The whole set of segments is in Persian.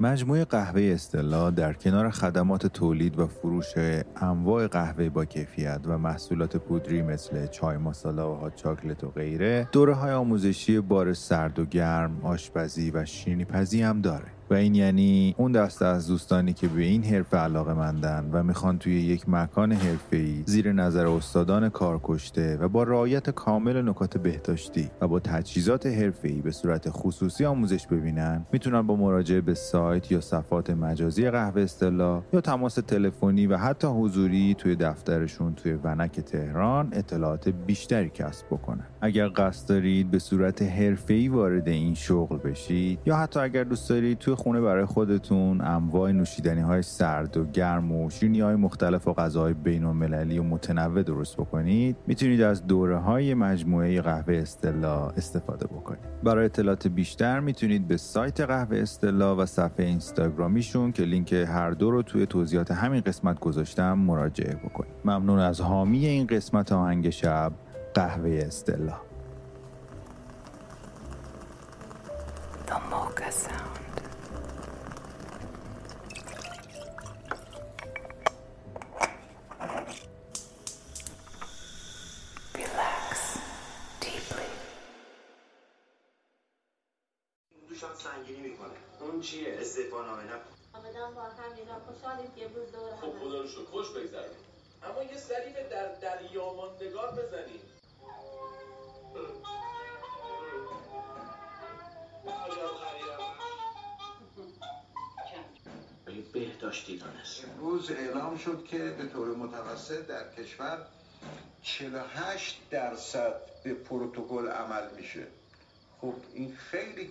مجموعه قهوه استلا در کنار خدمات تولید و فروش انواع قهوه با کیفیت و محصولات پودری مثل چای ماسالا و هات چاکلت و غیره دوره های آموزشی بار سرد و گرم آشپزی و شیرینی پزی هم داره. و این یعنی اون دسته از دوستانی که به این حرفه علاقه مندن و می‌خوان توی یک مکان حرفه‌ای زیر نظر استادان کارکشته و با رعایت کامل نکات بهداشتی و با تجهیزات حرفه‌ای به صورت خصوصی آموزش ببینن می‌تونن با مراجعه به سایت یا صفحات مجازی قهوه استلا یا تماس تلفنی و حتی حضوری توی دفترشون توی ونک تهران اطلاعات بیشتری کسب بکنن. اگر قصد دارید به صورت حرفه‌ای وارد این شغل بشید یا حتی اگر دوست دارید توی خونه برای خودتون انواع نوشیدنی های سرد و گرم و شیرینی های مختلف و غذاهای بین المللی و متنوع درست بکنید. می‌تونید از دوره های مجموعه قهوه استلا استفاده بکنید. برای اطلاعات بیشتر می‌تونید به سایت قهوه استلا و صفحه اینستاگرامیشون که لینک هر دو رو توی توضیحات همین قسمت گذاشتم مراجعه بکنید. ممنون از حامی این قسمت آهنگ شب قهوه استلا. دوشم سنگینی می‌کنه. اون چیه؟ استعفا نامه نه؟ آمدم با هم اینا خوشحالیم که امروز دور خب خدا رو شکر. خوش بگذرونیم اما یه سری به در دریا ماندگار بزنیم بهداشتی دانست. امروز اعلام شد که به طور متوسط در کشور 48 درصد به پروتکل عمل میشه. خب این خیلی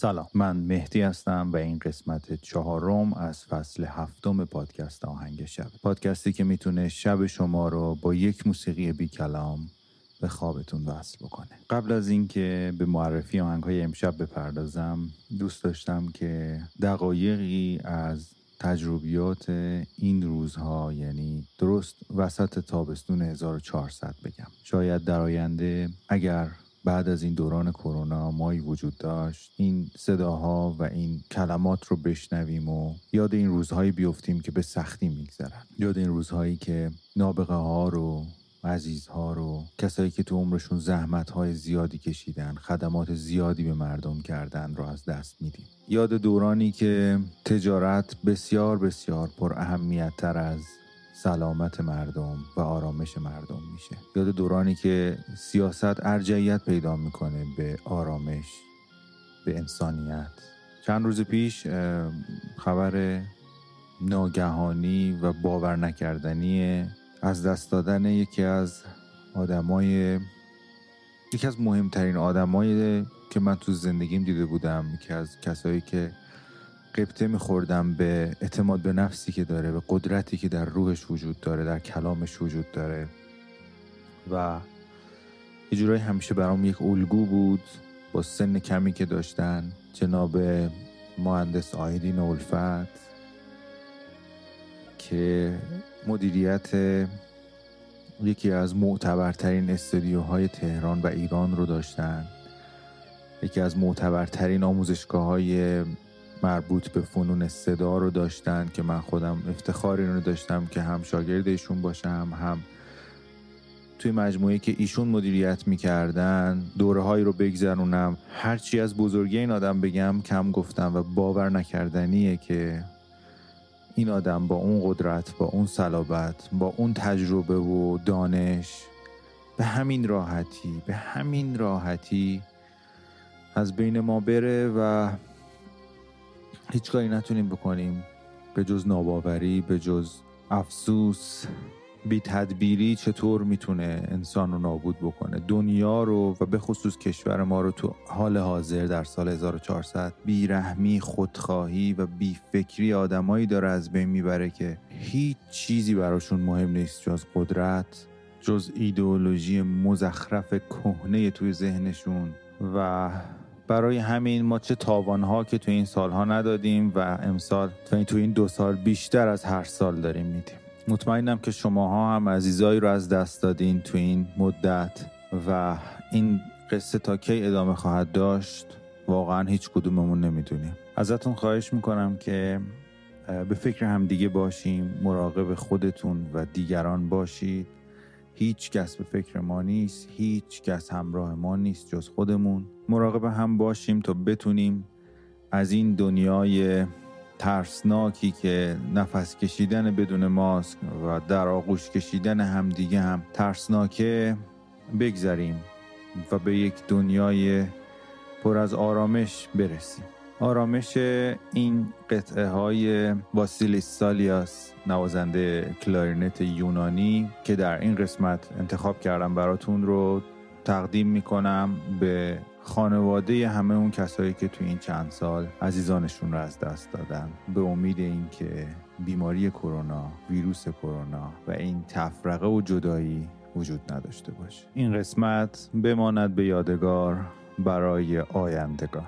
سلام. من مهدی هستم و این قسمت چهارم از فصل هفتم پادکست آهنگ شب. پادکستی که می‌تونه شب شما رو با یک موسیقی بی کلام به خوابتون وصل بکنه. قبل از اینکه به معرفی آهنگ های امشب بپردازم دوست داشتم که دقایقی از تجربیات این روزها یعنی درست وسط تابستون 1400 بگم. شاید در آینده اگر بعد از این دوران کرونا مایی وجود داشت. این صداها و این کلمات رو بشنویم و یاد این روزهایی بیفتیم که به سختی میگذرن. یاد این روزهایی که نابغه ها رو عزیزها رو کسایی که تو عمرشون زحمت های زیادی کشیدن خدمات زیادی به مردم کردن رو از دست میدیم. یاد دورانی که تجارت بسیار بسیار پر اهمیت تر از سلامت مردم و آرامش مردم میشه. یاد دورانی که سیاست ارجعیت پیدا می‌کنه به آرامش به انسانیت. چند روز پیش خبر ناگهانی و باور نکردنی از دست دادن یکی از آدمای یکی از مهمترین آدمایی که من تو زندگیم دیده بودم یکی از کسایی که قبطه میخوردم به اعتماد به نفسی که داره به قدرتی که در روحش وجود داره در کلامش وجود داره. و یه جورایی همیشه برام یک الگو بود با سن کمی که داشتن. جناب مهندس آیدین الفت که مدیریت یکی از معتبرترین استودیوهای تهران و ایران رو داشتن. یکی از معتبرترین آموزشگاه های مربوط به فنون صدا رو داشتن که من خودم افتخار این رو داشتم که هم شاگرد ایشون باشم هم توی مجموعه که ایشون مدیریت می‌کردن دوره هایی رو بگذرونم. هرچی از بزرگی این آدم بگم کم گفتم و باور نکردنیه که این آدم با اون قدرت با اون صلابت با اون تجربه و دانش به همین راحتی به همین راحتی از بین ما بره و هیچ کاری نتونیم بکنیم. به جز ناباوری به جز افسوس بی تدبیری چطور می‌تونه انسان رو نابود بکنه؟ دنیا رو و به خصوص کشور ما رو تو حال حاضر در سال 1400 بیرحمی خودخواهی و بیفکری آدمایی داره از بین می‌بره که هیچ چیزی براشون مهم نیست جز قدرت جز ایدئولوژی مزخرف کهنه توی ذهنشون و برای همین ما چه تاوانها که تو این سالها ندادیم و امسال تو این دو سال بیشتر از هر سال داریم میدیم. مطمئنم که شماها هم عزیزایی رو از دست دادین تو این مدت و این قصه تا کی ادامه خواهد داشت واقعا هیچ کدوممون نمی‌دونیم. ازتون خواهش می‌کنم که به فکر همدیگه باشیم مراقب خودتون و دیگران باشید. هیچ کس به فکر ما نیست هیچ کس همراه ما نیست جز خودمون. مراقب هم باشیم تا بتونیم از این دنیای ترسناکی که نفس کشیدن بدون ماسک و در آغوش کشیدن همدیگه هم ترسناکه بگذریم و به یک دنیای پر از آرامش برسیم. آرامش این قطعه های واسیلیس سالیاس نوازنده کلارینت یونانی که در این قسمت انتخاب کردم براتون رو تقدیم می‌کنم به خانواده همه اون کسایی که تو این چند سال عزیزانشون رو از دست دادن. به امید اینکه بیماری کرونا ویروس کرونا و این تفرقه و جدایی وجود نداشته باشه. این قسمت بماند به یادگار برای آیندگان.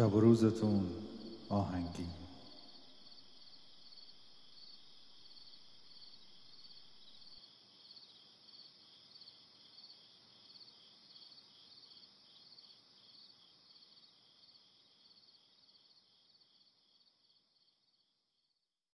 شب و روزتون آهنگی.